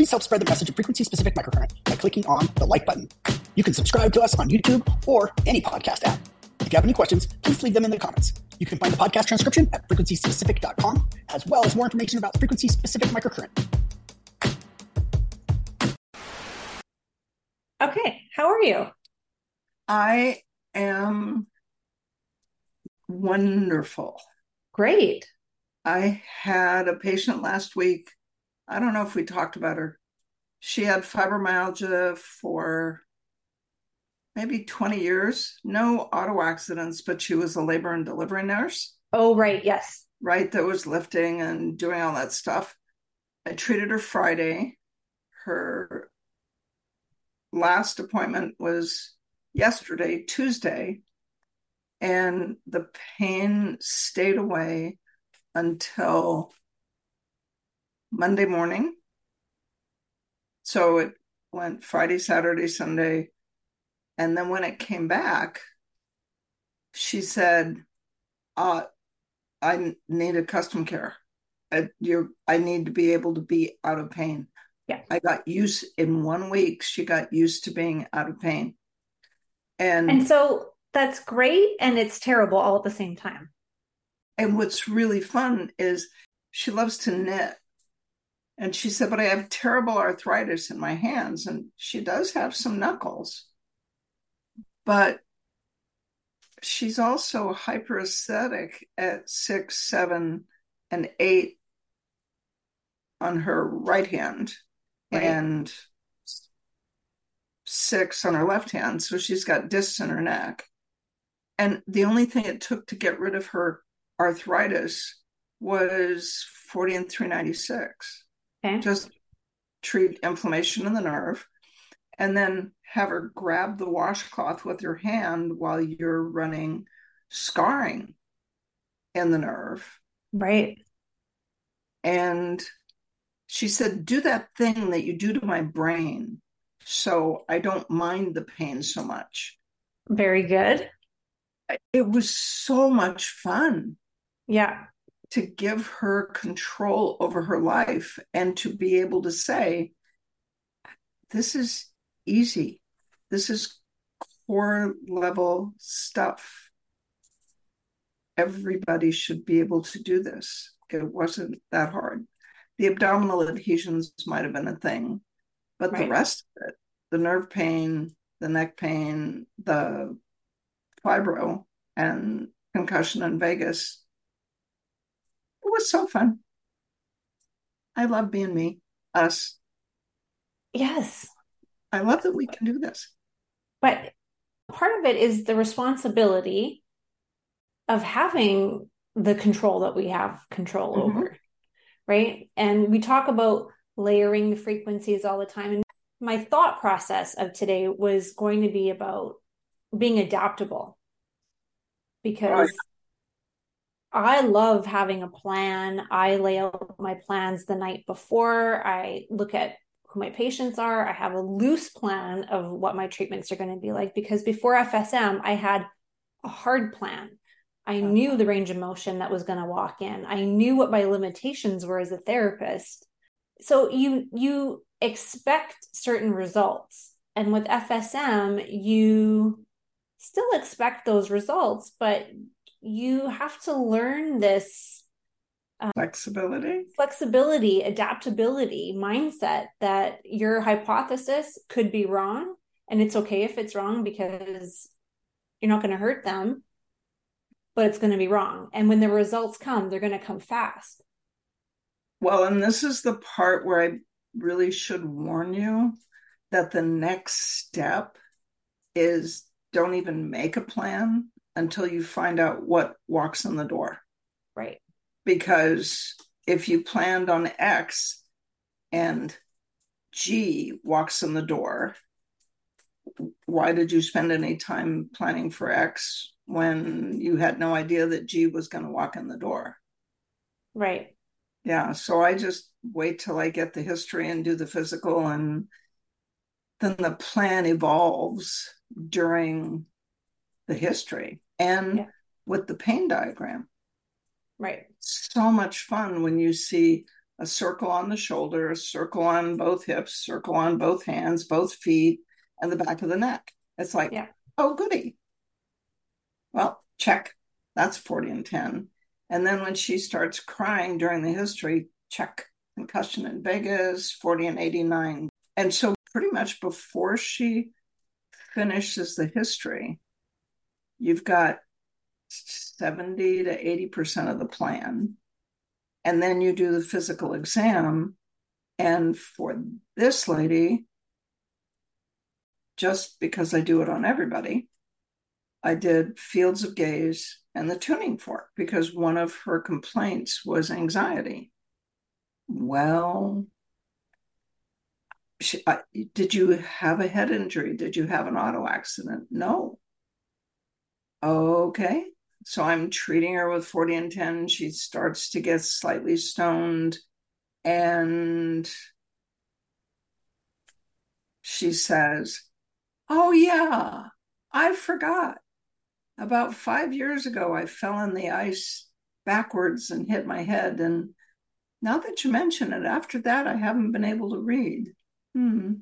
please help spread the message of frequency specific microcurrent by clicking on the like button. You can subscribe to us on YouTube or any podcast app. If you have any questions, please leave them in the comments. You can find the podcast transcription at frequencyspecific.com, as well as more information about frequency specific microcurrent. Okay, how are you? I am wonderful. Great. I had a patient last week. I don't know if we talked about her. She had fibromyalgia for maybe 20 years. No auto accidents, but she was a labor and delivery nurse. Oh, right. Yes. Right. That was lifting and doing all that stuff. I treated her Friday. Her last appointment was yesterday, Tuesday, and the pain stayed away until Monday morning. So it went Friday, Saturday, Sunday. And then when it came back, she said, uh, I need a custom care. I, you're, I need to be able to be out of pain. Yeah. I got used in one week, she got used to being out of pain. And, And so that's great and it's terrible all at the same time. and what's really fun is she loves to knit. And she said, But I have terrible arthritis in my hands. And she does have some knuckles. But she's also hyperesthetic at six, seven, and eight on her right hand Right. and six on her left hand. So she's got discs in her neck. And the only thing it took to get rid of her arthritis was 40 and 396 Okay. just treat inflammation in the nerve and then have her grab the washcloth with your hand while you're running scarring in the nerve Right. and she said do that thing that you do to my brain so i don't mind the pain so much Very good. it was so much fun Yeah. To give her control over her life and to be able to say, this is easy. This is core level stuff. Everybody should be able to do this. It wasn't that hard. The abdominal adhesions might have been a thing, but Right. the rest of it, the nerve pain, the neck pain, the fibro, and concussion in Vegas, was so fun. I love being me, us. Yes. I love that we can do this. But part of it is the responsibility of having the control that we have control Mhm. over, right? And we talk about layering the frequencies all the time. And my thought process of today was going to be about being adaptable because I love having a plan. I lay out my plans the night before. I look at who my patients are. I have a loose plan of what my treatments are going to be like because before FSM, I had a hard plan. I oh, knew the range of motion that was going to walk in. I knew what my limitations were as a therapist. So you you expect certain results. And with FSM, you still expect those results, but you have to learn this um, Flexibility. flexibility, adaptability mindset that your hypothesis could be wrong. And it's okay if it's wrong because you're not going to hurt them, but it's going to be wrong. And when the results come, they're going to come fast. Well, and this is the part where I really should warn you that the next step is don't even make a plan until you find out what walks in the door. Right. Because if you planned on X and G walks in the door, why did you spend any time planning for X when you had no idea that G was going to walk in the door? Right. Yeah, so I just wait till I get the history and do the physical, and then the plan evolves during the history and Yeah. with the pain diagram. Right. So much fun when you see a circle on the shoulder, a circle on both hips, circle on both hands, both feet, and the back of the neck. It's like, yeah. oh, goody. Well, check. That's 40 and 10. And then when she starts crying during the history, check concussion in Vegas, 40 and 89. And so, pretty much before she finishes the history, you've got 70 to 80% of the plan. And then you do the physical exam. And for this lady, just because I do it on everybody, I did Fields of Gaze and the tuning fork because one of her complaints was anxiety. Well, she, I, did you have a head injury? Did you have an auto accident? No. Okay. So I'm treating her with 40 and 10. She starts to get slightly stoned. And she says, Oh, yeah, I forgot. About five years ago, I fell in the ice backwards and hit my head. And now that you mention it, after that, I haven't been able to read. Hmm.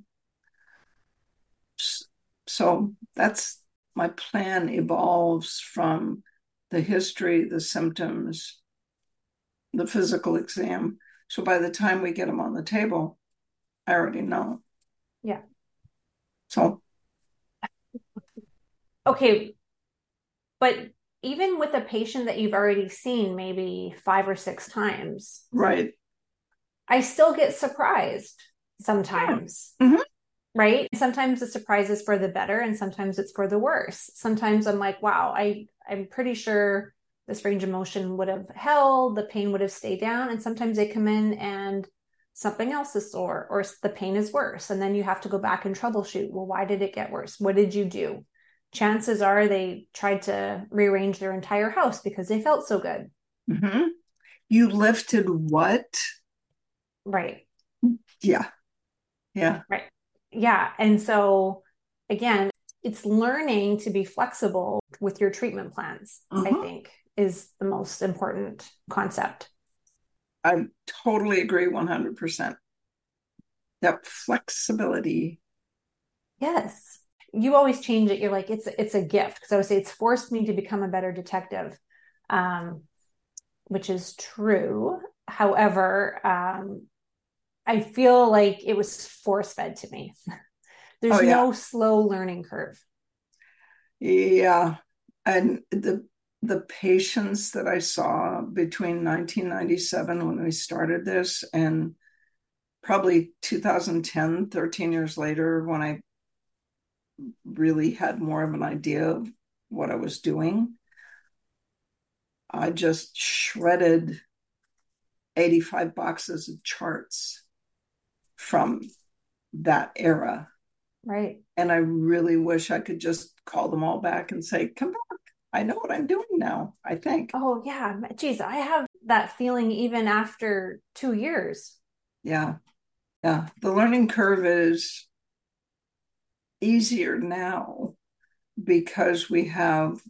So that's my plan evolves from the history, the symptoms, the physical exam. So by the time we get them on the table, I already know. Yeah. So. Okay. But even with a patient that you've already seen maybe five or six times. Right. I still get surprised sometimes. Yeah. Mm-hmm. Right. Sometimes the surprise is for the better and sometimes it's for the worse. Sometimes I'm like, wow, I, I'm pretty sure this range of motion would have held, the pain would have stayed down. And sometimes they come in and something else is sore or the pain is worse. And then you have to go back and troubleshoot. Well, why did it get worse? What did you do? Chances are they tried to rearrange their entire house because they felt so good. Mm-hmm. You lifted what? Right. Yeah. Yeah. Right. Yeah. And so, again, it's learning to be flexible with your treatment plans, I mm-hmm. think, is the most important concept. I totally agree 100%. That flexibility. Yes. You always change it. You're like, it's it's a gift. Because I would say it's forced me to become a better detective, um, which is true. However, um, I feel like it was force fed to me. There's oh, yeah. no slow learning curve. Yeah. And the the patients that I saw between 1997 when we started this and probably 2010, 13 years later, when I really had more of an idea of what I was doing, I just shredded 85 boxes of charts from that era. Right. And I really wish I could just call them all back and say, come back. I know what I'm doing now, I think. Oh, yeah. Geez, I have that feeling even after two years. Yeah. Yeah. The learning curve is easier now because we have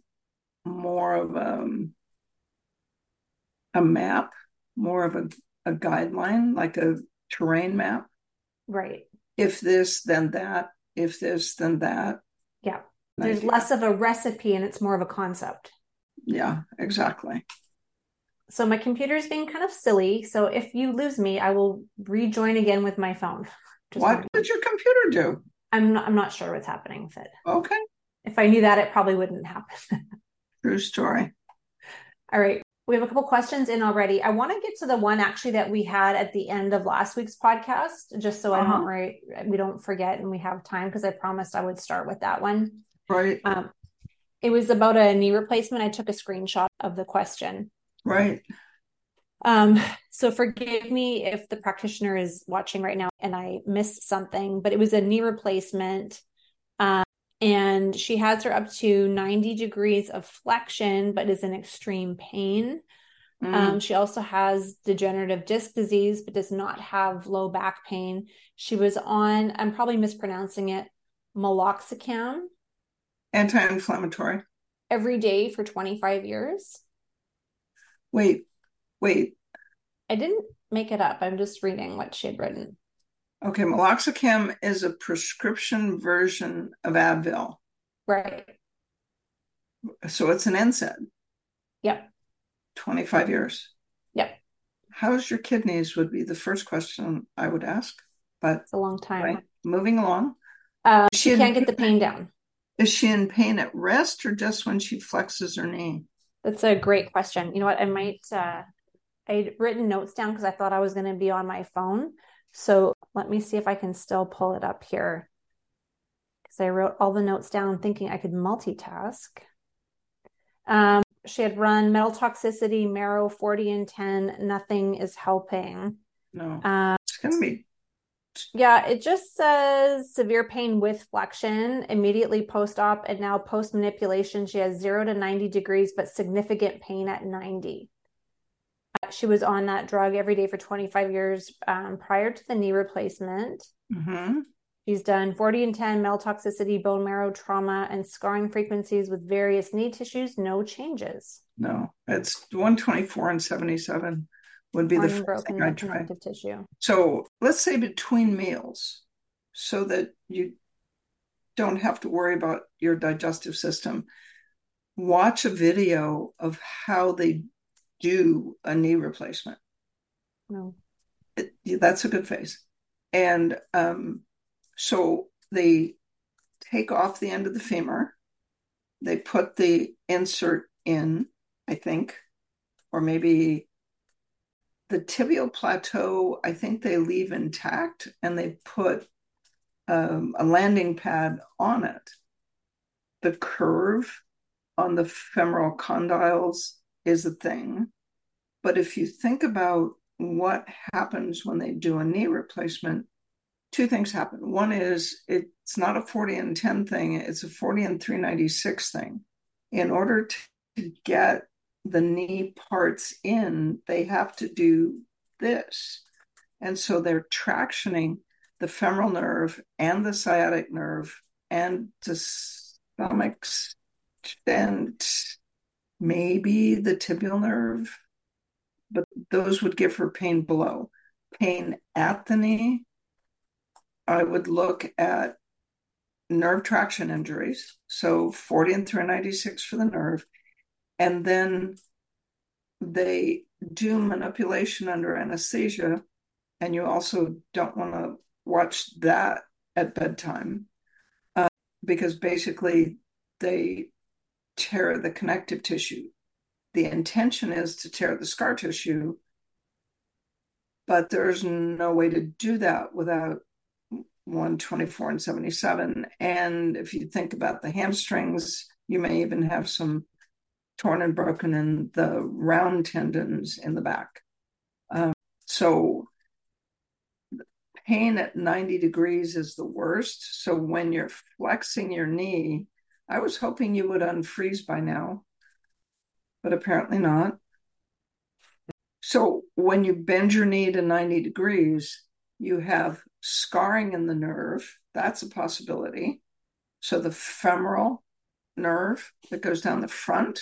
more of a, um, a map, more of a, a guideline, like a terrain map. Right. If this, then that. If this, then that. Yeah. There's less of a recipe and it's more of a concept. Yeah, exactly. So my computer is being kind of silly. So if you lose me, I will rejoin again with my phone. Just what did your computer do? I'm not I'm not sure what's happening with it. Okay. If I knew that, it probably wouldn't happen. True story. All right. We have a couple questions in already. I want to get to the one actually that we had at the end of last week's podcast, just so uh-huh. I don't right, we don't forget and we have time because I promised I would start with that one. Right. Um, it was about a knee replacement. I took a screenshot of the question. Right. Um, so forgive me if the practitioner is watching right now and I miss something, but it was a knee replacement. And she has her up to 90 degrees of flexion, but is in extreme pain. Mm. Um, she also has degenerative disc disease, but does not have low back pain. She was on, I'm probably mispronouncing it, meloxicam. Anti inflammatory. Every day for 25 years. Wait, wait. I didn't make it up. I'm just reading what she had written. Okay, meloxicam is a prescription version of Advil. Right. So it's an NSAID. Yep. 25 years. Yep. How's your kidneys would be the first question I would ask. But it's a long time. Right, moving along. Uh, she, she can't get the pain down. Is she in pain at rest or just when she flexes her knee? That's a great question. You know what? I might, uh, I'd written notes down because I thought I was going to be on my phone. So let me see if I can still pull it up here. Because I wrote all the notes down thinking I could multitask. Um, she had run metal toxicity, marrow 40 and 10. Nothing is helping. No. Um, it's going to be. Yeah, it just says severe pain with flexion immediately post op, and now post manipulation. She has zero to 90 degrees, but significant pain at 90. She was on that drug every day for 25 years um, prior to the knee replacement. Mm-hmm. She's done 40 and 10 metal toxicity, bone marrow trauma, and scarring frequencies with various knee tissues. No changes. No, it's 124 and 77 would be the first thing I try. Tissue. So let's say between meals, so that you don't have to worry about your digestive system. Watch a video of how they do a knee replacement. No, it, that's a good face, and um, so they take off the end of the femur, they put the insert in, I think, or maybe the tibial plateau, I think they leave intact and they put um, a landing pad on it. The curve on the femoral condyles is a thing. But if you think about what happens when they do a knee replacement, two things happen. One is it's not a 40 and 10 thing, it's a 40 and 396 thing. In order to get the knee parts in, they have to do this. And so they're tractioning the femoral nerve and the sciatic nerve and the some extent, maybe the tibial nerve, but those would give her pain below. Pain at the knee I would look at nerve traction injuries, so 40 and 396 for the nerve, and then they do manipulation under anesthesia, and you also don't want to watch that at bedtime uh, because basically they tear the connective tissue. The intention is to tear the scar tissue, but there's no way to do that without 124 and 77. And if you think about the hamstrings, you may even have some torn and broken in the round tendons in the back. Um, so pain at 90 degrees is the worst. So when you're flexing your knee, I was hoping you would unfreeze by now, but apparently not. So when you bend your knee to 90 degrees, you have scarring in the nerve. That's a possibility. So the femoral nerve that goes down the front,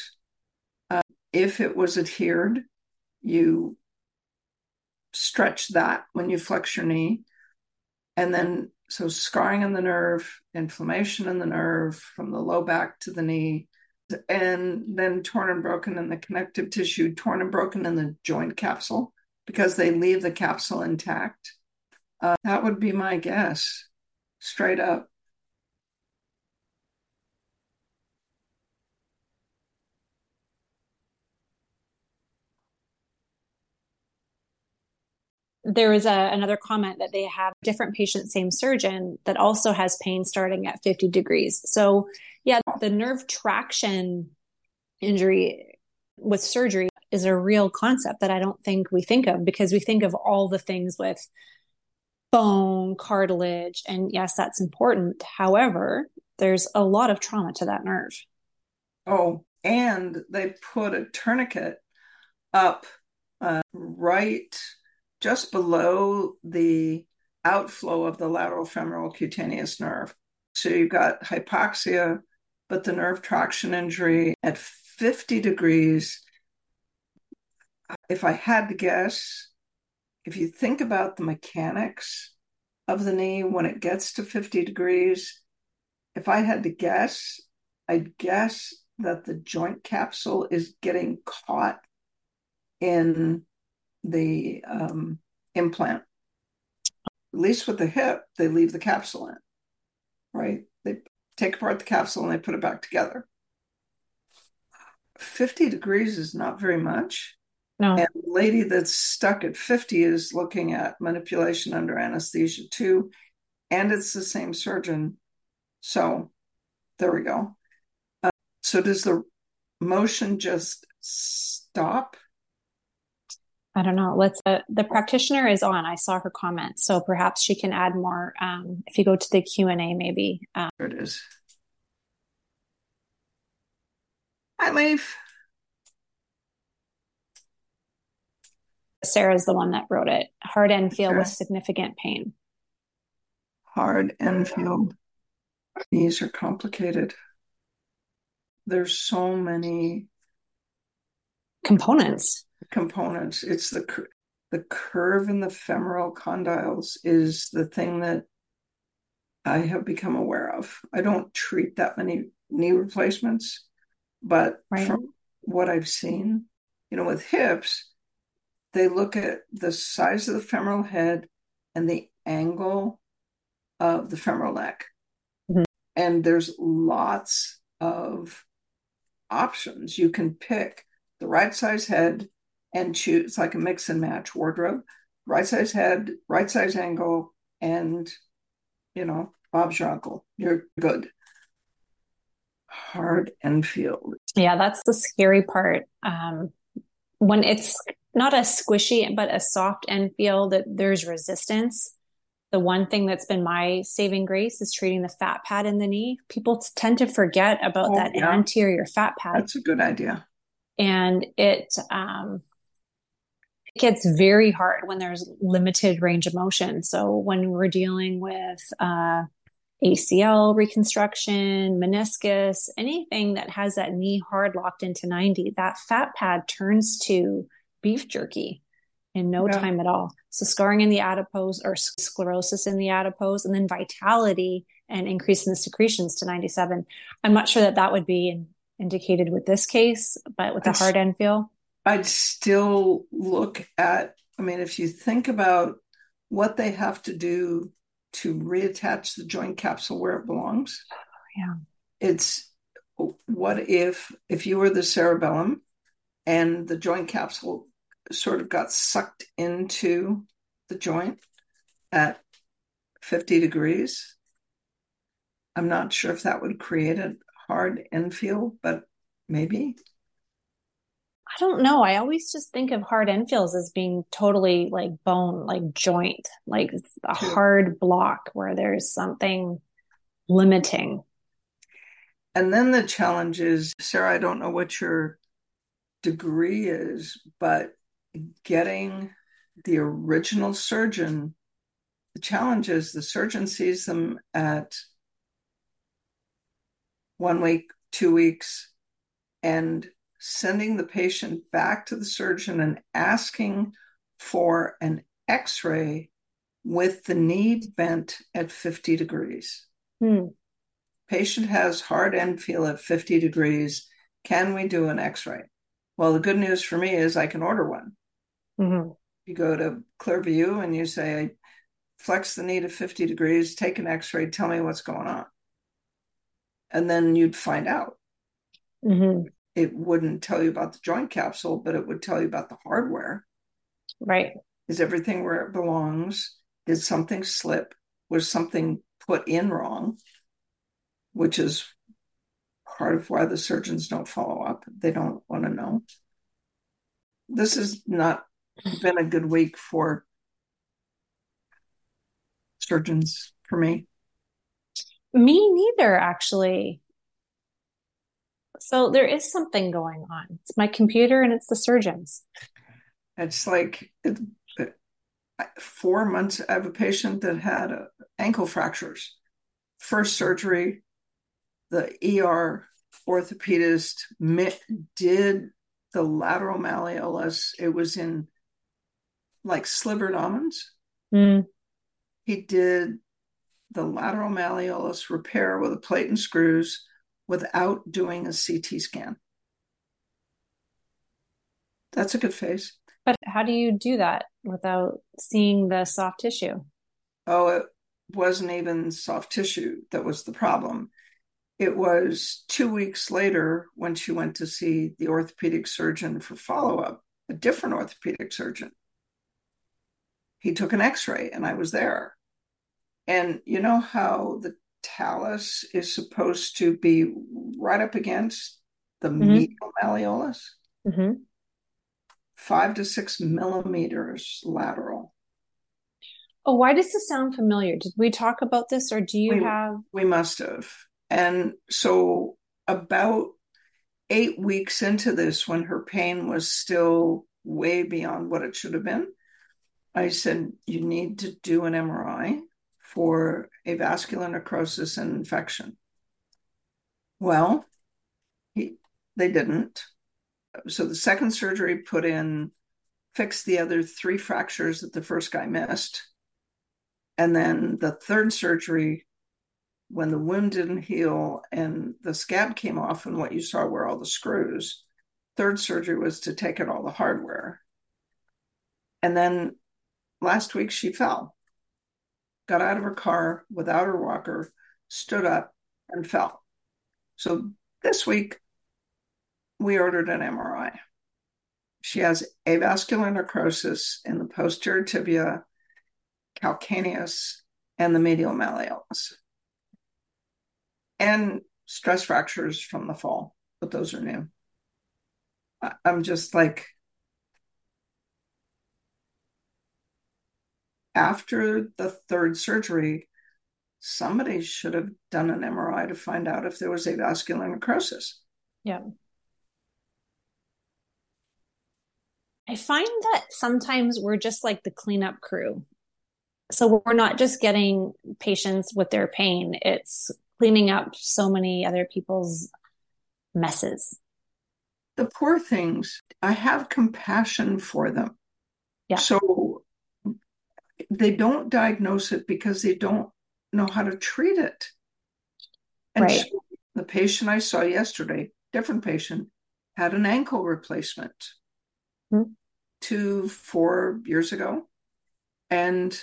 uh, if it was adhered, you stretch that when you flex your knee. And then, so scarring in the nerve, inflammation in the nerve from the low back to the knee, and then torn and broken in the connective tissue, torn and broken in the joint capsule because they leave the capsule intact. Uh, that would be my guess, straight up. There was a, another comment that they have different patient same surgeon that also has pain starting at 50 degrees so yeah the nerve traction injury with surgery is a real concept that i don't think we think of because we think of all the things with bone, cartilage. And yes, that's important. However, there's a lot of trauma to that nerve. Oh, and they put a tourniquet up uh, right just below the outflow of the lateral femoral cutaneous nerve. So you've got hypoxia, but the nerve traction injury at 50 degrees. If I had to guess, if you think about the mechanics of the knee when it gets to 50 degrees, if I had to guess, I'd guess that the joint capsule is getting caught in the um, implant. At least with the hip, they leave the capsule in, right? They take apart the capsule and they put it back together. 50 degrees is not very much. No. And the lady that's stuck at 50 is looking at manipulation under anesthesia too. And it's the same surgeon. So there we go. Uh, so does the motion just stop? I don't know. Let's. Uh, the practitioner is on. I saw her comment, so perhaps she can add more. Um, if you go to the Q and A, maybe. Um, there it is. Hi, Leif. Sarah's the one that wrote it. Hard end feel okay. with significant pain. Hard end feel. These are complicated. There's so many components. Components. It's the the curve in the femoral condyles is the thing that I have become aware of. I don't treat that many knee replacements, but right. from what I've seen, you know, with hips, they look at the size of the femoral head and the angle of the femoral neck. Mm-hmm. And there's lots of options. You can pick the right size head and choose like a mix and match wardrobe, right size head, right size angle, and you know, Bob's your uncle. You're good. Hard end feel. Yeah, that's the scary part. Um, when it's not a squishy, but a soft end feel that there's resistance. The one thing that's been my saving grace is treating the fat pad in the knee. People tend to forget about oh, that yeah. anterior fat pad. That's a good idea. And it, um, it gets very hard when there's limited range of motion. So when we're dealing with uh, ACL reconstruction, meniscus, anything that has that knee hard locked into 90, that fat pad turns to beef jerky in no yeah. time at all. So scarring in the adipose or sclerosis in the adipose, and then vitality and increase in the secretions to 97. I'm not sure that that would be indicated with this case, but with the hard end Enfield. I'd still look at, I mean, if you think about what they have to do to reattach the joint capsule where it belongs. Yeah. It's what if if you were the cerebellum and the joint capsule sort of got sucked into the joint at 50 degrees. I'm not sure if that would create a hard end feel, but maybe. I don't know. I always just think of hard end feels as being totally like bone, like joint, like a hard block where there's something limiting. And then the challenge is, Sarah, I don't know what your degree is, but getting the original surgeon, the challenge is the surgeon sees them at one week, two weeks, and sending the patient back to the surgeon and asking for an x ray with the knee bent at 50 degrees. Hmm. Patient has hard end feel at 50 degrees. Can we do an x ray? Well, the good news for me is I can order one. Mm-hmm. You go to Clearview and you say, flex the knee to 50 degrees, take an x ray, tell me what's going on. And then you'd find out. Mm-hmm. It wouldn't tell you about the joint capsule, but it would tell you about the hardware. Right. Is everything where it belongs? Did something slip? Was something put in wrong? Which is part of why the surgeons don't follow up. They don't want to know. This has not been a good week for surgeons for me. Me neither, actually. So there is something going on. It's my computer and it's the surgeons. It's like it, it, four months. I have a patient that had a, ankle fractures. First surgery, the ER orthopedist did the lateral malleolus. It was in like slivered almonds. Mm. He did the lateral malleolus repair with a plate and screws without doing a CT scan. That's a good face. But how do you do that without seeing the soft tissue? Oh, it wasn't even soft tissue that was the problem. It was two weeks later when she went to see the orthopedic surgeon for follow up, a different orthopedic surgeon. He took an x ray and I was there. And you know how the talus is supposed to be right up against the mm-hmm. medial malleolus? Mm-hmm. Five to six millimeters lateral. Oh, why does this sound familiar? Did we talk about this or do you we, have? We must have. And so, about eight weeks into this, when her pain was still way beyond what it should have been, I said, You need to do an MRI for avascular necrosis and infection. Well, he, they didn't. So the second surgery put in, fixed the other three fractures that the first guy missed. And then the third surgery when the wound didn't heal and the scab came off and what you saw were all the screws third surgery was to take out all the hardware and then last week she fell got out of her car without her walker stood up and fell. So this week we ordered an mri she has avascular necrosis in the posterior tibia calcaneus and the medial malleolus. And stress fractures from the fall, but those are new. I'm just like, after the third surgery, somebody should have done an MRI to find out if there was avascular necrosis. Yeah. I find that sometimes we're just like the cleanup crew. So we're not just getting patients with their pain, it's cleaning up so many other people's messes. The poor things, I have compassion for them. Yeah. So they don't diagnose it because they don't know how to treat it. And right. so the patient I saw yesterday, different patient, had an ankle replacement mm-hmm. two, four years ago. And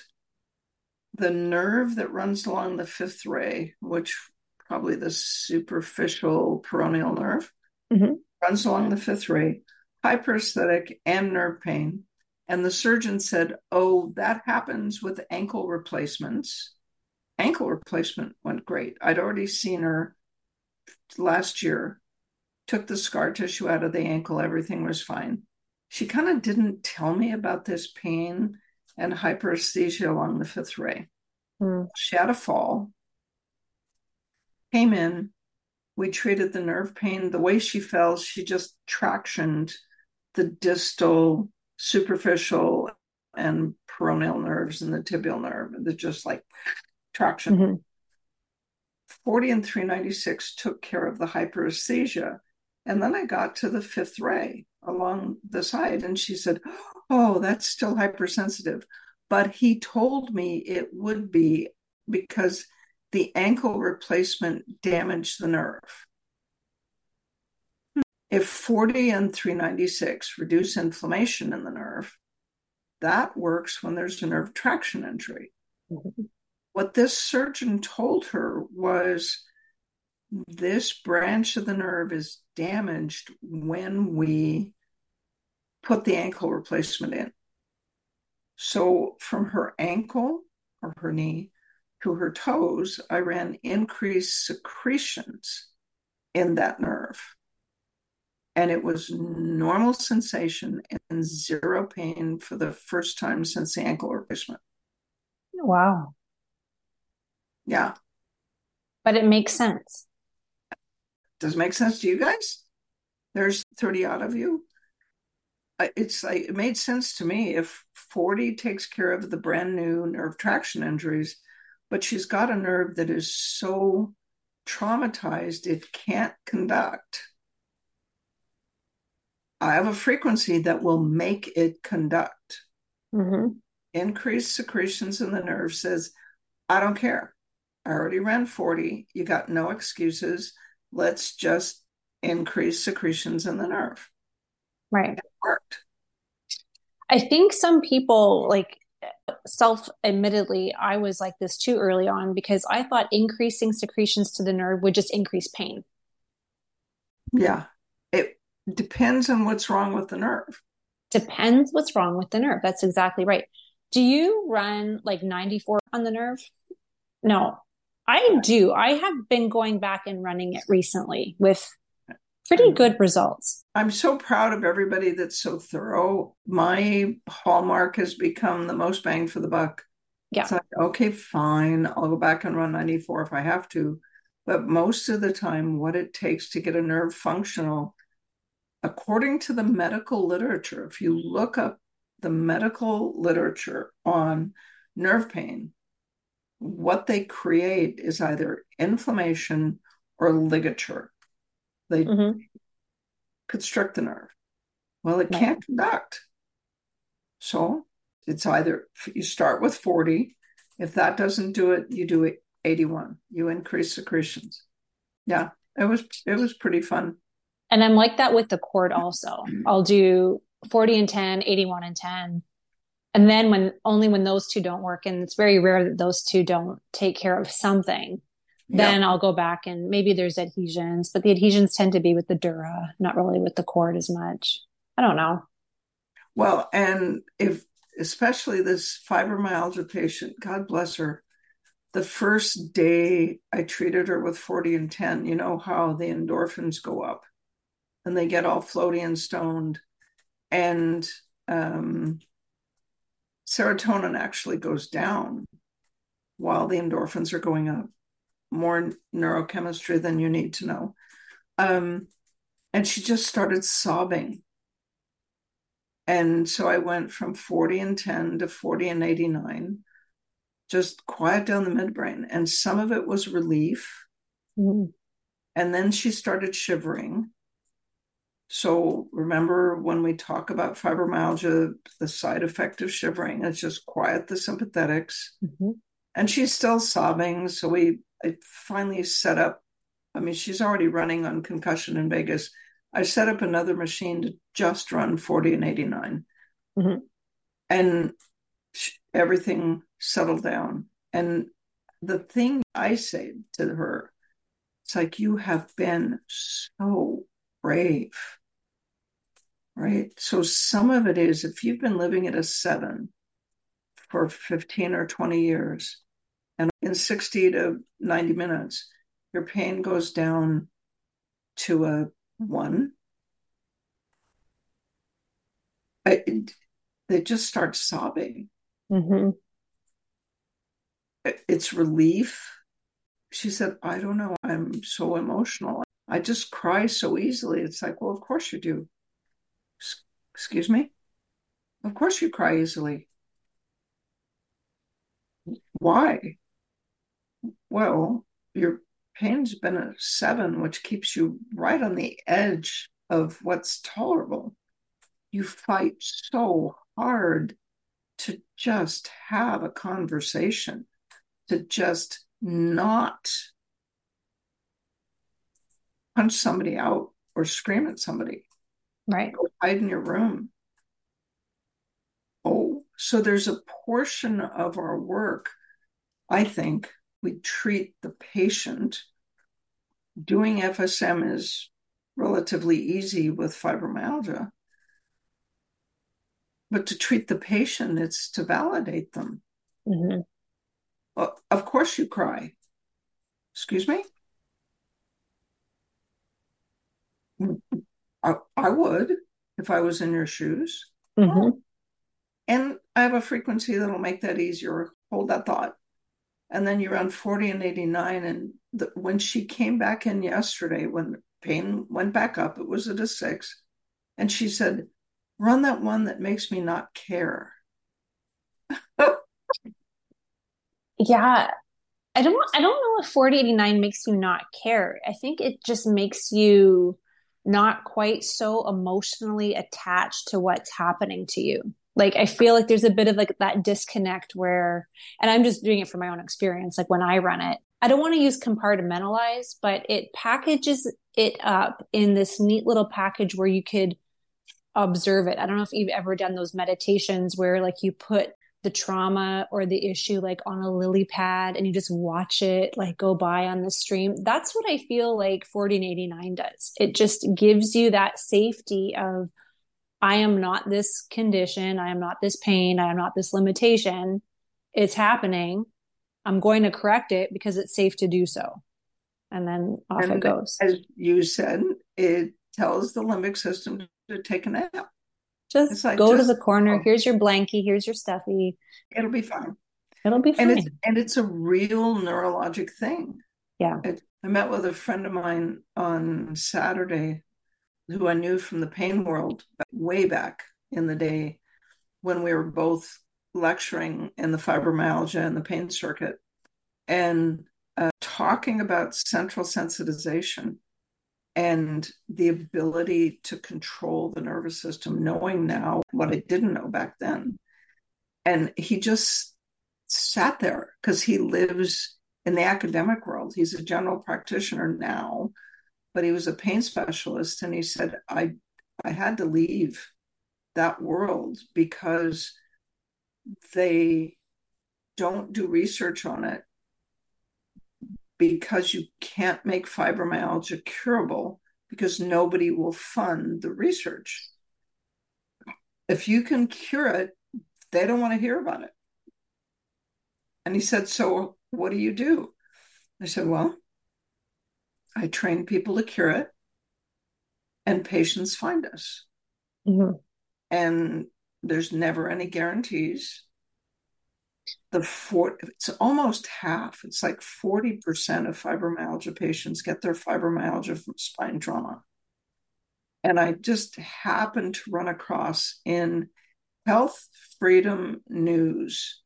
the nerve that runs along the fifth ray, which probably the superficial peroneal nerve, mm-hmm. runs along the fifth ray, hyperesthetic and nerve pain. And the surgeon said, Oh, that happens with ankle replacements. Ankle replacement went great. I'd already seen her last year, took the scar tissue out of the ankle, everything was fine. She kind of didn't tell me about this pain and hyperesthesia along the fifth ray. Mm. She had a fall, came in. We treated the nerve pain. The way she fell, she just tractioned the distal, superficial, and peroneal nerves and the tibial nerve. They're just like traction. Mm-hmm. 40 and 396 took care of the hyperesthesia. And then I got to the fifth ray along the side, and she said, Oh, that's still hypersensitive. But he told me it would be because the ankle replacement damaged the nerve. If 40 and 396 reduce inflammation in the nerve, that works when there's a nerve traction injury. Mm-hmm. What this surgeon told her was this branch of the nerve is damaged when we put the ankle replacement in. So from her ankle or her knee to her toes, I ran increased secretions in that nerve. And it was normal sensation and zero pain for the first time since the ankle replacement. Wow. Yeah. But it makes sense. Does it make sense to you guys? There's 30 odd of you it's like it made sense to me if 40 takes care of the brand new nerve traction injuries but she's got a nerve that is so traumatized it can't conduct i have a frequency that will make it conduct Mm-hmm. Increased secretions in the nerve says, I don't care. I already ran 40. You got no excuses. Let's just increase secretions in the nerve. Right. It worked. I think some people like self admittedly, I was like this too early on because I thought increasing secretions to the nerve would just increase pain. Yeah. Depends on what's wrong with the nerve. Depends what's wrong with the nerve. That's exactly right. Do you run like 94 on the nerve? No, I do. I have been going back and running it recently with pretty good results. I'm so proud of everybody that's so thorough. My hallmark has become the most bang for the buck. Yeah. It's like, okay, fine. I'll go back and run 94 if I have to. But most of the time, what it takes to get a nerve functional, according to the medical literature, if you look up the medical literature on nerve pain, what they create is either inflammation or ligature. They Mhm. constrict the nerve. Well, it can't conduct. So it's either you start with 40. If that doesn't do it, you do it 81. You increase secretions. Yeah, it was it was pretty fun. And I'm like that with the cord also. I'll do 40 and 10, 81 and 10. And then when only when those two don't work, and it's very rare that those two don't take care of something, then. I'll go back and maybe there's adhesions, but the adhesions tend to be with the dura, not really with the cord as much. I don't know. Well, and if especially this fibromyalgia patient, God bless her, the first day I treated her with 40 and 10, you know how the endorphins go up and they get all floaty and stoned. And um, serotonin actually goes down while the endorphins are going up. More neurochemistry than you need to know. Um, and she just started sobbing. And so I went from 40 and 10 to 40 and 89, just quiet down the midbrain. And some of it was relief. Mhm. And then she started shivering. So remember when we talk about fibromyalgia, the side effect of shivering is just quiet the sympathetics. Mhm. And she's still sobbing. So we I finally set up. I mean, she's already running on concussion in Vegas. I set up another machine to just run 40 and 89. Mhm. And everything settled down. And the thing I say to her, it's like, you have been so brave. Right. So some of it is if you've been living at a seven for 15 or 20 years, and in 60 to 90 minutes, your pain goes down to a one. I, they just start sobbing. Mhm. It- It's relief. She said, I don't know. I'm so emotional. I just cry so easily. It's like, well, of course you do. Excuse me? Of course you cry easily. Why? Well, your pain's been a seven, which keeps you right on the edge of what's tolerable. You fight so hard to just have a conversation, to just not punch somebody out or scream at somebody, Right. go hide in your room. Oh, so there's a portion of our work, I think, we treat the patient. Doing FSM is relatively easy with fibromyalgia. But to treat the patient, it's to validate them. Mhm. Well, of course you cry. Excuse me? I, I would if I was in your shoes. Mhm. And I have a frequency that'll make that easier. Hold that thought. And then you're on 40 and 89. And the, when she came back in yesterday, when pain went back up, it was at a six. And she said, Run that one that makes me not care. Yeah. I don't I don't know if 4089 makes you not care. I think it just makes you not quite so emotionally attached to what's happening to you. Like I feel like there's a bit of like that disconnect where, and I'm just doing it from my own experience. Like when I run it, I don't want to use compartmentalize, but it packages it up in this neat little package where you could observe it. I don't know if you've ever done those meditations where like you put the trauma or the issue like on a lily pad and you just watch it like go by on the stream. That's what I feel like 1489 does. It just gives you that safety of I am not this condition, I am not this pain, I am not this limitation. It's happening. I'm going to correct it because it's safe to do so. And then off and it goes. As you said, it tells the limbic system to take a nap. Just like, go just, to the corner. Here's your blankie. Here's your stuffy. It'll be fine. It'll be fine. And it's, and it's a real neurologic thing. Yeah. It, I met with a friend of mine on Saturday who I knew from the pain world way back in the day when we were both lecturing in the fibromyalgia and the pain circuit and uh, talking about central sensitization and the ability to control the nervous system, knowing now what I didn't know back then. And he just sat there because he lives in the academic world. He's a general practitioner now, but he was a pain specialist. And he said, I, I had to leave that world because they don't do research on it because you can't make fibromyalgia curable because nobody will fund the research. If you can cure it, they don't want to hear about it. And he said, So what do you do? I said, Well, I train people to cure it, and patients find us. Mm-hmm. And there's never any guarantees the four, it's almost half. It's like 40% of fibromyalgia patients get their fibromyalgia from spine trauma. And I just happened to run across in Health Freedom News.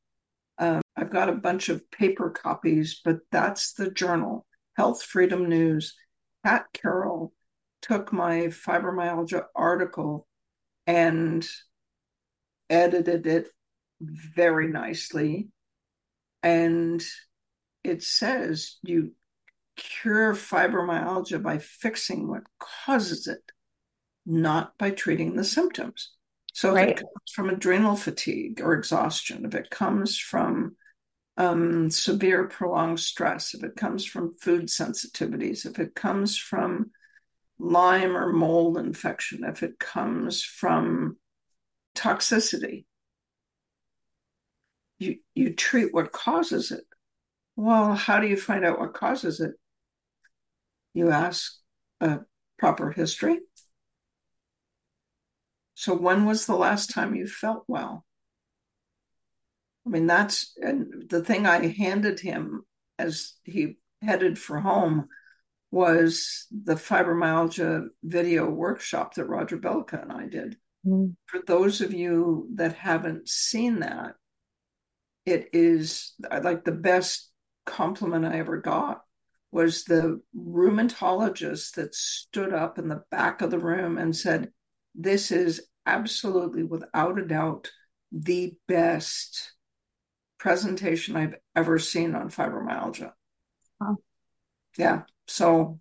Um, I've got a bunch of paper copies, but that's the journal, Health Freedom News. Pat Carroll took my fibromyalgia article and edited it very nicely. And it says you cure fibromyalgia by fixing what causes it, not by treating the symptoms. So right. if it comes from adrenal fatigue or exhaustion, if it comes from um, severe prolonged stress, if it comes from food sensitivities, if it comes from Lyme or mold infection, if it comes from toxicity, you you treat what causes it. Well how do you find out what causes it? You ask a proper history. So when was the last time you felt well? I mean that's and the thing i handed him as he headed for home was the fibromyalgia video workshop that Roger Billica and i did. Mm. for those of you that haven't seen that it is like the best compliment I ever got was the rheumatologist that stood up in the back of the room and said, This is absolutely, without a doubt, the best presentation I've ever seen on fibromyalgia. Wow. Yeah. So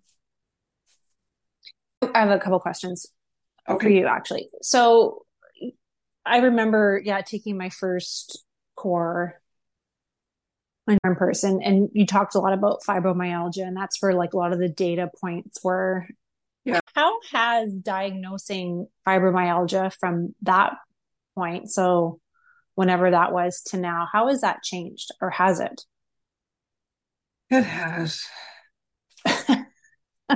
I have a couple questions okay. for you actually. So I remember, yeah, taking my first core in person. And you talked a lot about fibromyalgia and that's where like a lot of the data points were. Yeah. How has diagnosing fibromyalgia from that point so whenever that was to now how has that changed or has it? It has.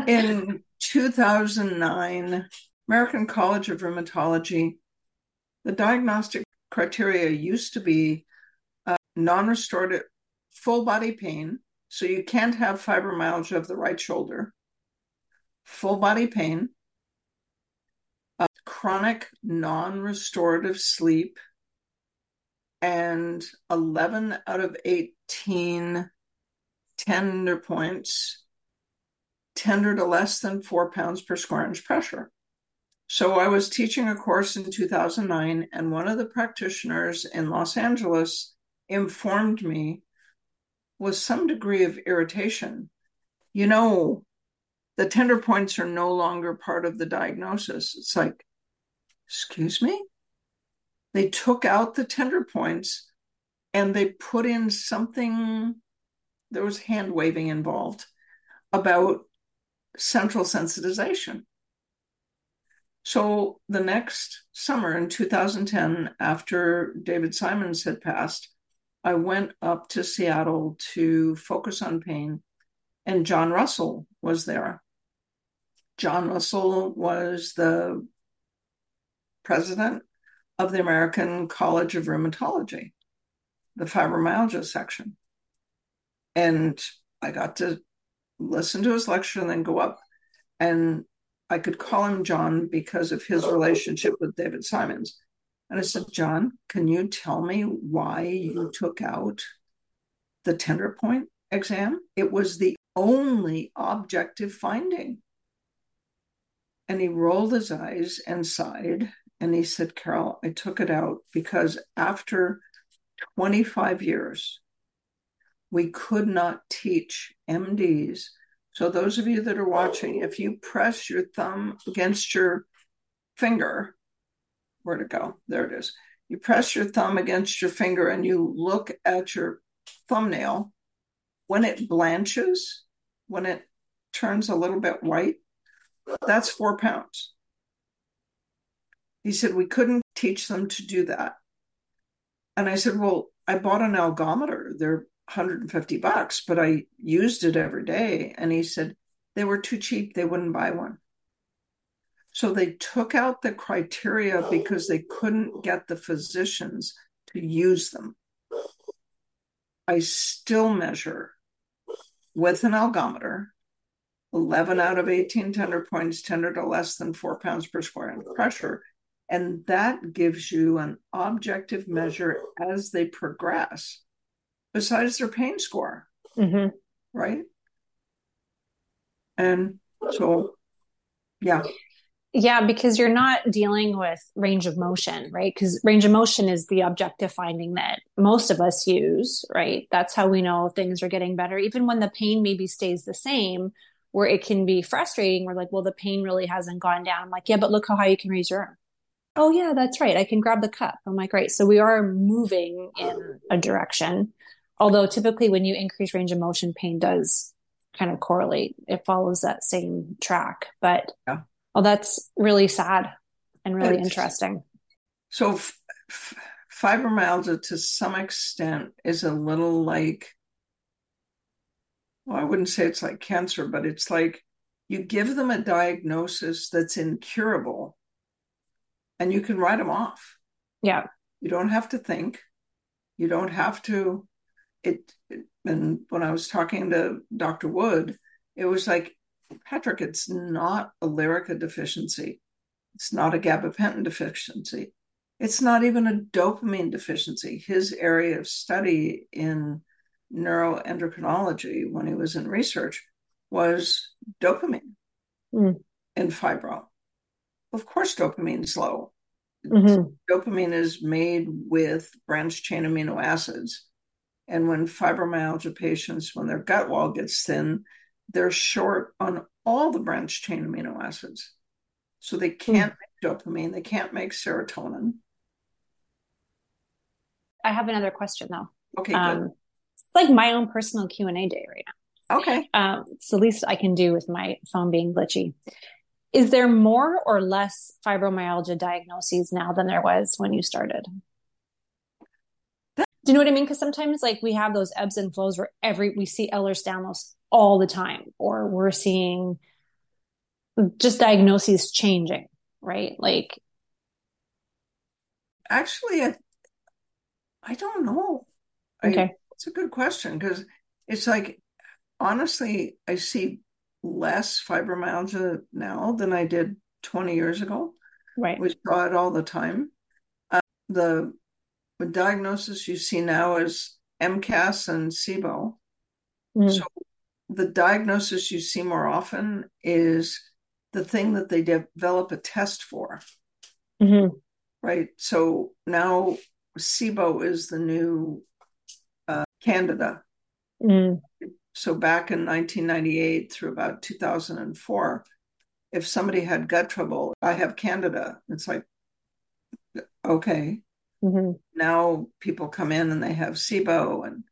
In 2009 american college of rheumatology the diagnostic criteria used to be non restorative full body pain. So you can't have fibromyalgia of the right shoulder, full body pain, uh, chronic non restorative sleep, and 11 out of 18 tender points tender to less than four pounds per square inch pressure. So I was teaching a course in 2009, and one of the practitioners in Los Angeles informed me with some degree of irritation. You know, the tender points are no longer part of the diagnosis. It's like, excuse me? They took out the tender points and they put in something, there was hand waving involved about central sensitization. So the next summer in 2010, after David Simons had passed, I went up to Seattle to focus on pain, and John Russell was there. John Russell was the president of the American College of Rheumatology, the fibromyalgia section. And I got to listen to his lecture and then go up and I could call him John because of his relationship with David Simons. And I said, John, can you tell me why you took out the tender point exam? It was the only objective finding. And he rolled his eyes and sighed. And he said, Carol, I took it out because after 25 years, we could not teach MDs so, those of you that are watching, if you press your thumb against your finger, where to go? There it is. You press your thumb against your finger and you look at your thumbnail. When it blanches, when it turns a little bit white, that's four pounds. He said, We couldn't teach them to do that. And I said, Well, I bought an algometer. They're 150 bucks, but I used it every day. And he said they were too cheap, they wouldn't buy one. So they took out the criteria because they couldn't get the physicians to use them. I still measure with an algometer 11 out of 18 tender points tender to less than four pounds per square inch pressure. And that gives you an objective measure as they progress besides their pain score. Mm-hmm. Right. And so, yeah. Yeah, because you're not dealing with range of motion, right? Because range of motion is the objective finding that most of us use, right? That's how we know things are getting better. Even when the pain maybe stays the same, where it can be frustrating. We're like, well, the pain really hasn't gone down. I'm like, yeah, but look how high you can raise your arm. Oh, yeah, that's right. I can grab the cup. I'm like, right. So we are moving in a direction. Although typically when you increase range of motion, pain does kind of correlate. It follows that same track. But yeah. Oh, that's really sad and really it's, interesting. So f- f- fibromyalgia to some extent is a little like well, I wouldn't say it's like cancer, but it's like you give them a diagnosis that's incurable and you can write them off. Yeah. You don't have to think. You don't have to it, and when I was talking to Dr. Wood, it was like, Patrick, it's not a Lyrica deficiency. It's not a gabapentin deficiency. It's not even a dopamine deficiency. His area of study in neuroendocrinology when he was in research was dopamine mm. and fibro. Of course, dopamine is low. Mm-hmm. Dopamine is made with branched chain amino acids and when fibromyalgia patients, when their gut wall gets thin, they're short on all the branched chain amino acids. So they can't mm. make dopamine, they can't make serotonin. I have another question though. Okay, um, It's like my own personal Q and A day right now. Okay, um, it's the least I can do with my phone being glitchy. Is there more or less fibromyalgia diagnoses now than there was when you started? Do you know what I mean? Because sometimes like we have those ebbs and flows where every we see Ehlers-Danlos all the time, or we're seeing just diagnoses changing, right? Like actually I I don't know. Okay. I, it's a good question because it's like honestly, I see less fibromyalgia now than I did 20 years ago. Right. We saw it all the time. Uh, the the diagnosis you see now is MCAS and SIBO. Mm. So the diagnosis you see more often is the thing that they develop a test for. Mm-hmm. Right. So now SIBO is the new uh, Candida. Mm. So back in 1998 through about 2004, if somebody had gut trouble, I have Candida. It's like, okay. Mm-hmm. Now people come in and they have SIBO and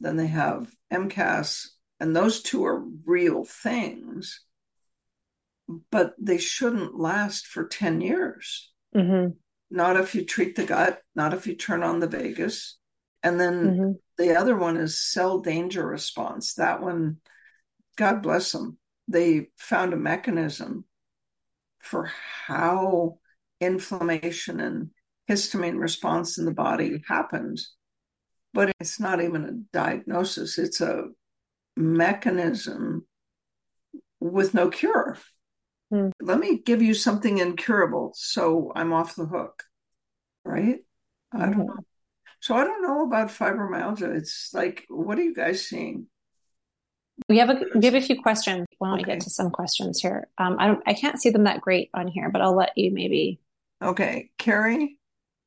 then they have MCAS, and those two are real things, but they shouldn't last for 10 years. Mm-hmm. Not if you treat the gut, not if you turn on the vagus. And then Mm-hmm. the other one is cell danger response. That one, God bless them, they found a mechanism for how inflammation and histamine response in the body happens. But it's not even a diagnosis, it's a mechanism with no cure. Hmm. Let me give you something incurable so I'm off the hook. Right? I don't Mhm. know. So I don't know about fibromyalgia. It's like, what are you guys seeing? We have a we have a few questions. Why don't we Okay. get to some questions here? Um, I don't I can't see them that great on here, but I'll let you maybe. Okay, Carrie,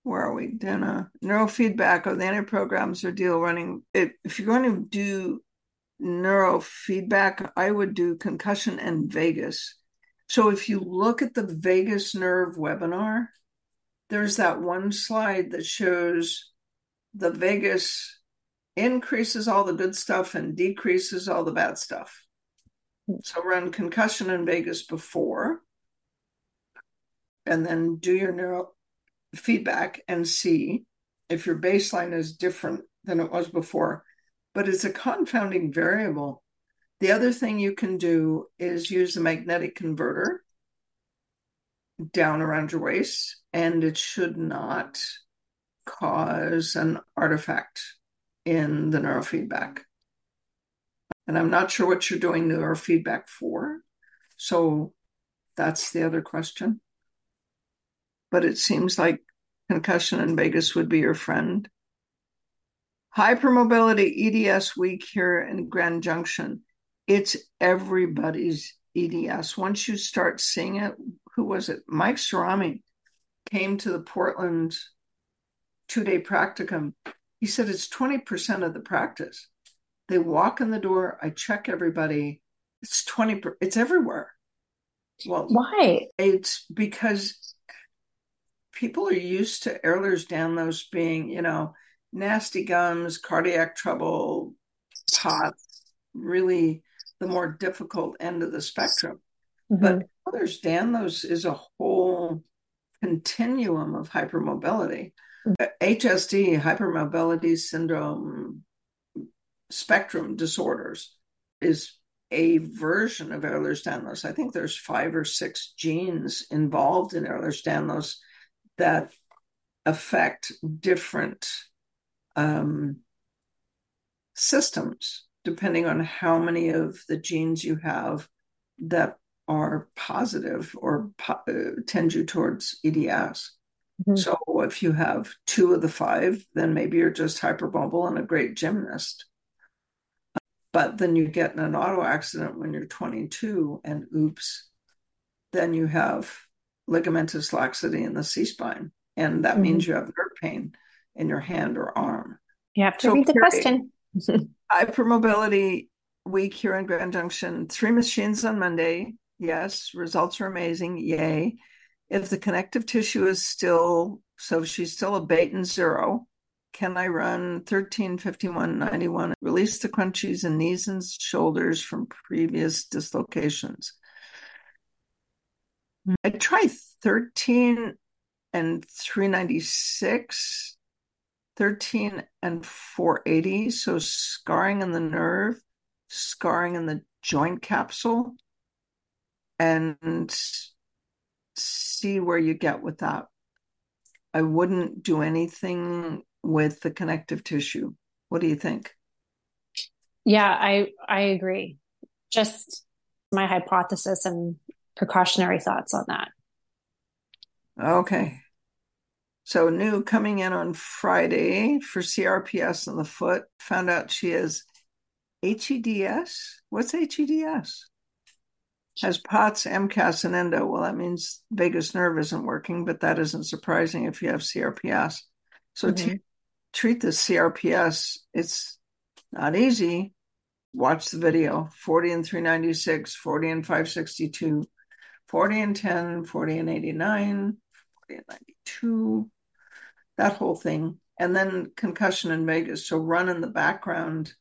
where are we? Dana, neurofeedback of the any programs or deal running. If, if you're going to do neurofeedback, I would do concussion and vagus. So if you look at the vagus nerve webinar, there's that one slide that shows the vagus increases all the good stuff and decreases all the bad stuff. So run concussion and vagus before, and then do your neuro feedback and see if your baseline is different than it was before. But it's a confounding variable. The other thing you can do is use the magnetic converter down around your waist, and it should not cause an artifact in the neurofeedback. And I'm not sure what you're doing neurofeedback for. So that's the other question. But it seems like concussion and vagus would be your friend. Hypermobility EDS week here in Grand Junction. It's everybody's EDS. Once you start seeing it, who was it? Mike Cerami came to the Portland two day practicum. He said it's 20% of the practice. They walk in the door, I check everybody. It's 20, per- it's everywhere. Well, Why? it's because people are used to Ehlers-Danlos being, you know, nasty gums, cardiac trouble, POTS, really the more difficult end of the spectrum. Mhm. But Ehlers-Danlos is a whole continuum of hypermobility. Uh, HSD, hypermobility syndrome spectrum disorders, is a version of Ehlers-Danlos. I think there's five or six genes involved in Ehlers-Danlos that affect different um, systems depending on how many of the genes you have that are positive or po- uh, tend you towards EDS. Mhm. So if you have two of the five, then maybe you're just hypermobile and a great gymnast. But then you get in an auto accident when you're 22, and oops, then you have ligamentous laxity in the C spine. And that Mhm. means you have nerve pain in your hand or arm. You have to So read the question. Hypermobility week here in Grand Junction. Three machines on Monday. Yes, results are amazing. Yay. If the connective tissue is still, so she's still a Beighton zero, can I run 13, 51, 91, release the crunchies and knees and shoulders from previous dislocations? I try 13 and 396 13 and 480 so scarring in the nerve scarring in the joint capsule and see where you get with that. I wouldn't do anything with the connective tissue. What do you think? Yeah, I I agree. Just my hypothesis and precautionary thoughts on that. okay so new coming in on friday for crps in the foot found out she has heds what's heds has POTS, MCAS, and endo. Well, that means vagus nerve isn't working, but that isn't surprising if you have CRPS. So mm-hmm. t- treat the CRPS. It's not easy. Watch the video 40 and 396, 40 and 562, 40 and 10, 40 and 89, 40 and 92, that whole thing. And then concussion in vagus. So run in the background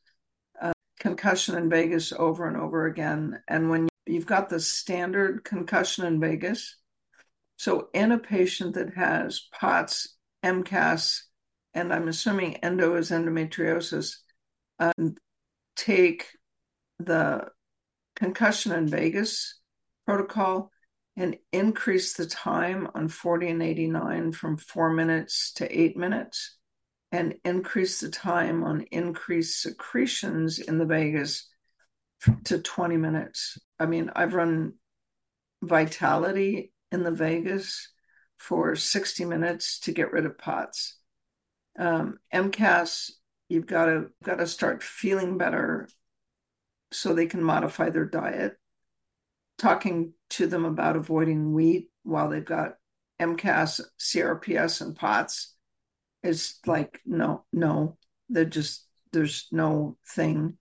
uh, concussion in vagus over and over again. And when you've got the standard concussion in vagus, so in a patient that has POTS, MCAS, and I'm assuming endo is endometriosis, um, take the concussion in vagus protocol and increase the time on 40 and 89 from four minutes to eight minutes and increase the time on increased secretions in the vagus to 20 minutes. I mean, I've run vitality in the vagus for 60 minutes to get rid of POTS. Um, MCAS, you've got to got to start feeling better so they can modify their diet. Talking to them about avoiding wheat while they've got MCAS, CRPS, and POTS is like no, no. They're just there's no thing.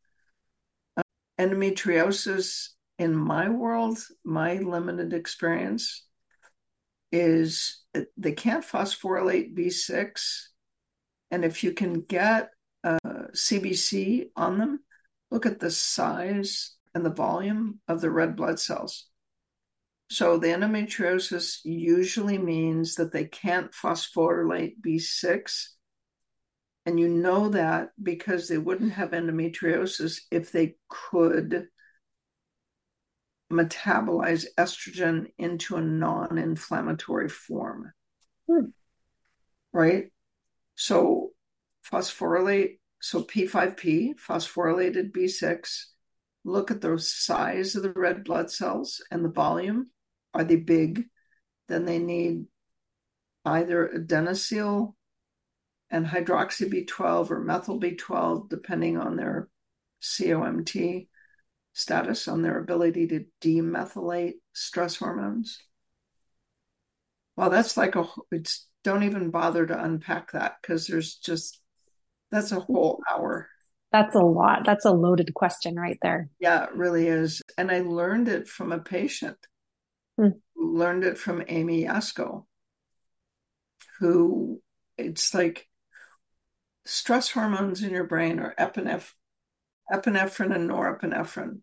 Uh, endometriosis in my world, my limited experience is they can't phosphorylate B6. And if you can get a CBC on them, look at the size and the volume of the red blood cells. So the endometriosis usually means that they can't phosphorylate B6. And you know that because they wouldn't have endometriosis if they could metabolize estrogen into a non inflammatory form. Hmm. Right? So phosphorylate so P5P, phosphorylated B6, look at the size of the red blood cells and the volume. Are they big? Then they need either adenosyl and hydroxy B12 or methyl B12, depending on their COMT status, on their ability to demethylate stress hormones. Well, that's like a, it's, don't even bother to unpack that because there's just that's a whole hour. That's a lot. That's a loaded question right there. Yeah, it really is. And I learned it from a patient. Hmm. Learned it from Amy Yasko, who it's like stress hormones in your brain are epinephrine, epinephrine and norepinephrine.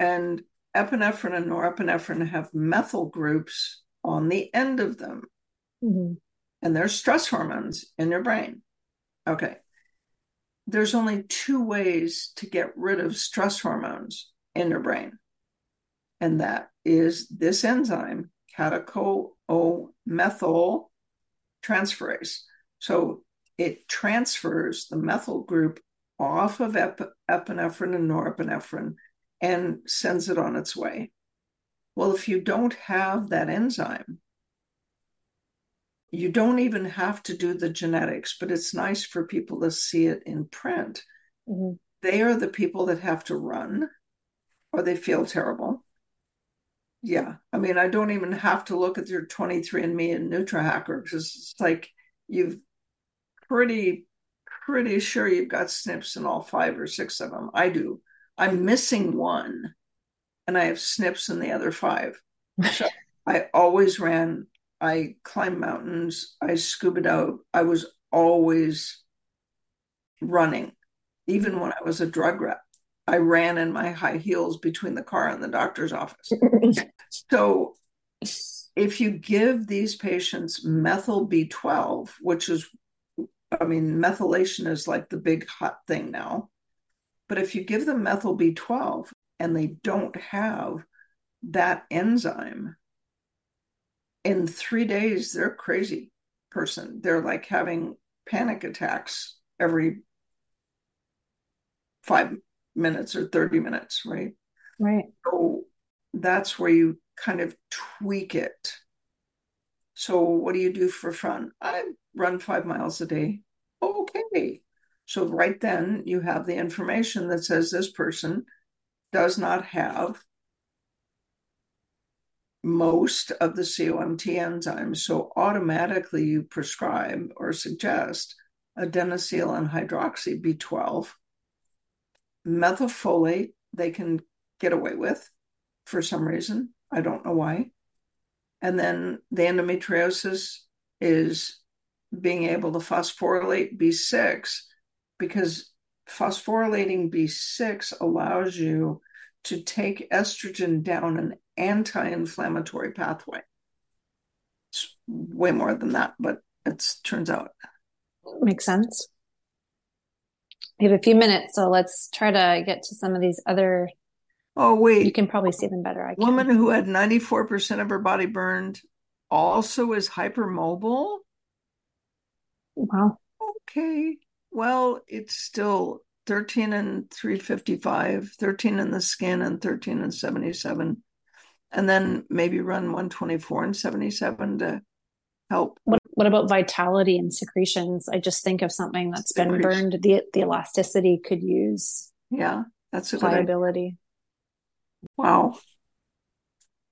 And epinephrine and norepinephrine have methyl groups on the end of them. Mm-hmm. And they're stress hormones in your brain. Okay there's only two ways to get rid of stress hormones in your brain. And that is this enzyme, catechol-O-methyl transferase. So it transfers the methyl group off of ep- epinephrine and norepinephrine and sends it on its way. Well, if you don't have that enzyme, you don't even have to do the genetics, but it's nice for people to see it in print. Mm-hmm. They are the people that have to run or they feel terrible. Yeah. I mean, I don't even have to look at your 23andMe and NutraHacker because it's like you've pretty, pretty sure you've got SNPs in all five or six of them. I do. I'm missing one and I have SNPs in the other five. So I always ran I climbed mountains. I scuba dove. I was always running, even when I was a drug rep. I ran in my high heels between the car and the doctor's office. so, if you give these patients methyl B12, which is, I mean, methylation is like the big hot thing now. But if you give them methyl B12 and they don't have that enzyme, in three days, they're crazy person. They're like having panic attacks every five minutes or 30 minutes, right? Right. So that's where you kind of tweak it. So, what do you do for fun? I run five miles a day. Okay. So, right then, you have the information that says this person does not have most of the COMT enzymes. So automatically you prescribe or suggest adenosyl and hydroxy B12. Methylfolate, they can get away with for some reason. I don't know why. And then the endometriosis is being able to phosphorylate B6 because phosphorylating B6 allows you to take estrogen down an anti inflammatory pathway. It's way more than that, but it turns out. Makes sense. We have a few minutes, so let's try to get to some of these other. Oh, wait. You can probably see them better. I can. Woman who had 94% of her body burned also is hypermobile. Wow. Okay. Well, it's still 13 and 355, 13 in the skin, and 13 and 77. And then maybe run 124 and 77 to help. What, what about vitality and secretions? I just think of something that's been burned. The, the elasticity could use. Yeah, that's a pliability. Wow.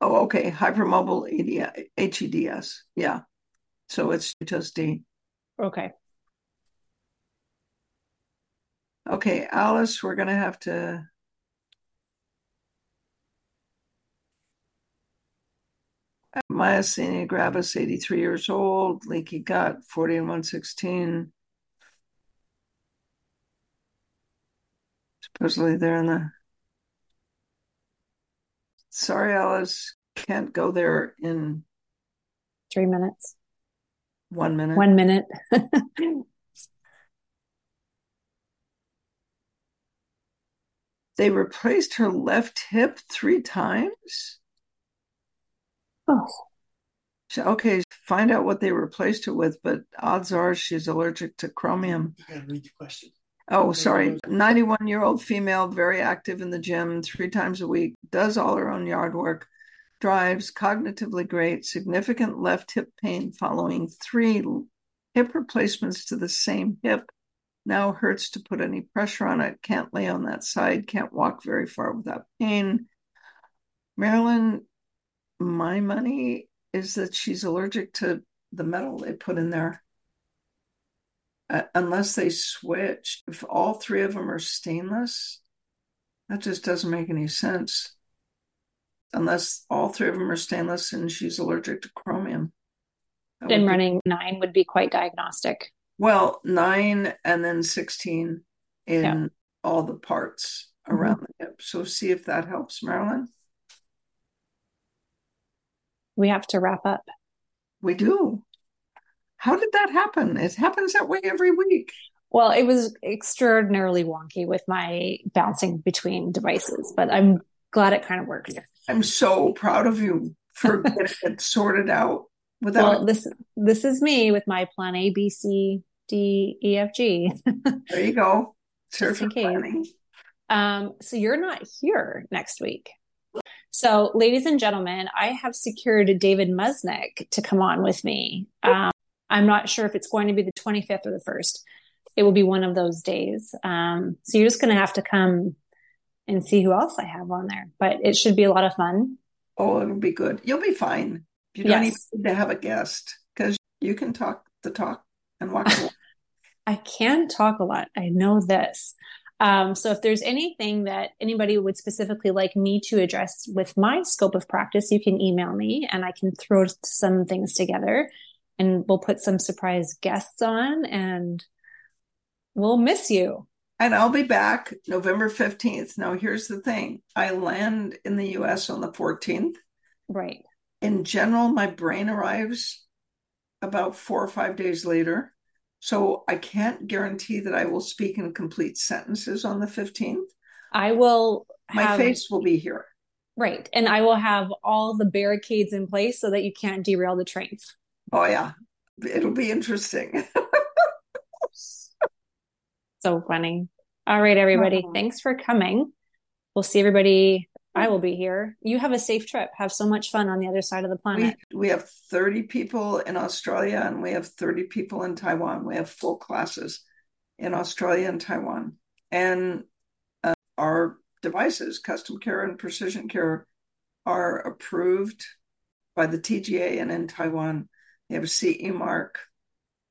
Oh, okay. Hypermobile HEDS. Yeah. So it's just D. Okay. Okay, Alice, we're going to have to. Myasthenia gravis, 83 years old, leaky gut, 40 and 116. Supposedly they're in the. Sorry, Alice, can't go there in three minutes. One minute. One minute. They replaced her left hip three times. Oh. Okay, find out what they replaced it with, but odds are she's allergic to chromium. I gotta read the question. Oh, sorry. 91 year old female, very active in the gym three times a week, does all her own yard work, drives, cognitively great, significant left hip pain following three hip replacements to the same hip now hurts to put any pressure on it, can't lay on that side, can't walk very far without pain. Marilyn, my money is that she's allergic to the metal they put in there. Uh, unless they switch, if all three of them are stainless, that just doesn't make any sense. Unless all three of them are stainless and she's allergic to chromium. Then running nine would be quite diagnostic. Well, nine and then 16 in yeah. all the parts around mm-hmm. the hip. So see if that helps, Marilyn. We have to wrap up. We do. How did that happen? It happens that way every week. Well, it was extraordinarily wonky with my bouncing between devices, but I'm glad it kind of worked. I'm so proud of you for getting it sorted out without well, this this is me with my plan A, B, C, D E F G. there you go. Just in case. Um, so you're not here next week. So, ladies and gentlemen, I have secured David Musnick to come on with me. Um, I'm not sure if it's going to be the 25th or the 1st. It will be one of those days. Um, so you're just going to have to come and see who else I have on there. But it should be a lot of fun. Oh, it'll be good. You'll be fine. You don't yes. need to have a guest because you can talk the talk and walk the walk. I can talk a lot. I know this. Um, so if there's anything that anybody would specifically like me to address with my scope of practice, you can email me and I can throw some things together and we'll put some surprise guests on and we'll miss you. And I'll be back November 15th. Now, here's the thing I land in the US on the 14th. Right. In general, my brain arrives about four or five days later. So I can't guarantee that I will speak in complete sentences on the 15th. I will. My have, face will be here. Right. And I will have all the barricades in place so that you can't derail the trains. Oh, yeah. It'll be interesting. so funny. All right, everybody. Oh. Thanks for coming. We'll see everybody I will be here. You have a safe trip. Have so much fun on the other side of the planet. We, we have 30 people in Australia and we have 30 people in Taiwan. We have full classes in Australia and Taiwan. And uh, our devices, custom care and precision care, are approved by the TGA and in Taiwan. They have a CE mark.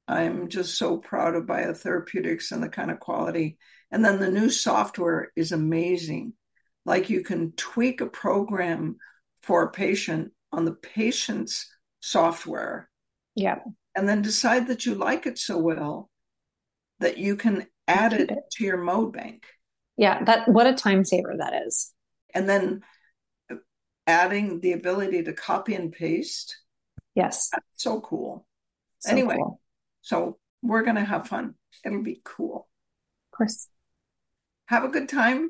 I'm just so proud of biotherapeutics and the kind of quality. And then the new software is amazing. Like you can tweak a program for a patient on the patient's software. Yeah. And then decide that you like it so well that you can add it, it, to your mode bank. Yeah, that what a time saver that is. And then adding the ability to copy and paste. Yes. That's so cool. So anyway, cool. so we're going to have fun. It'll be cool. Of course. Have a good time.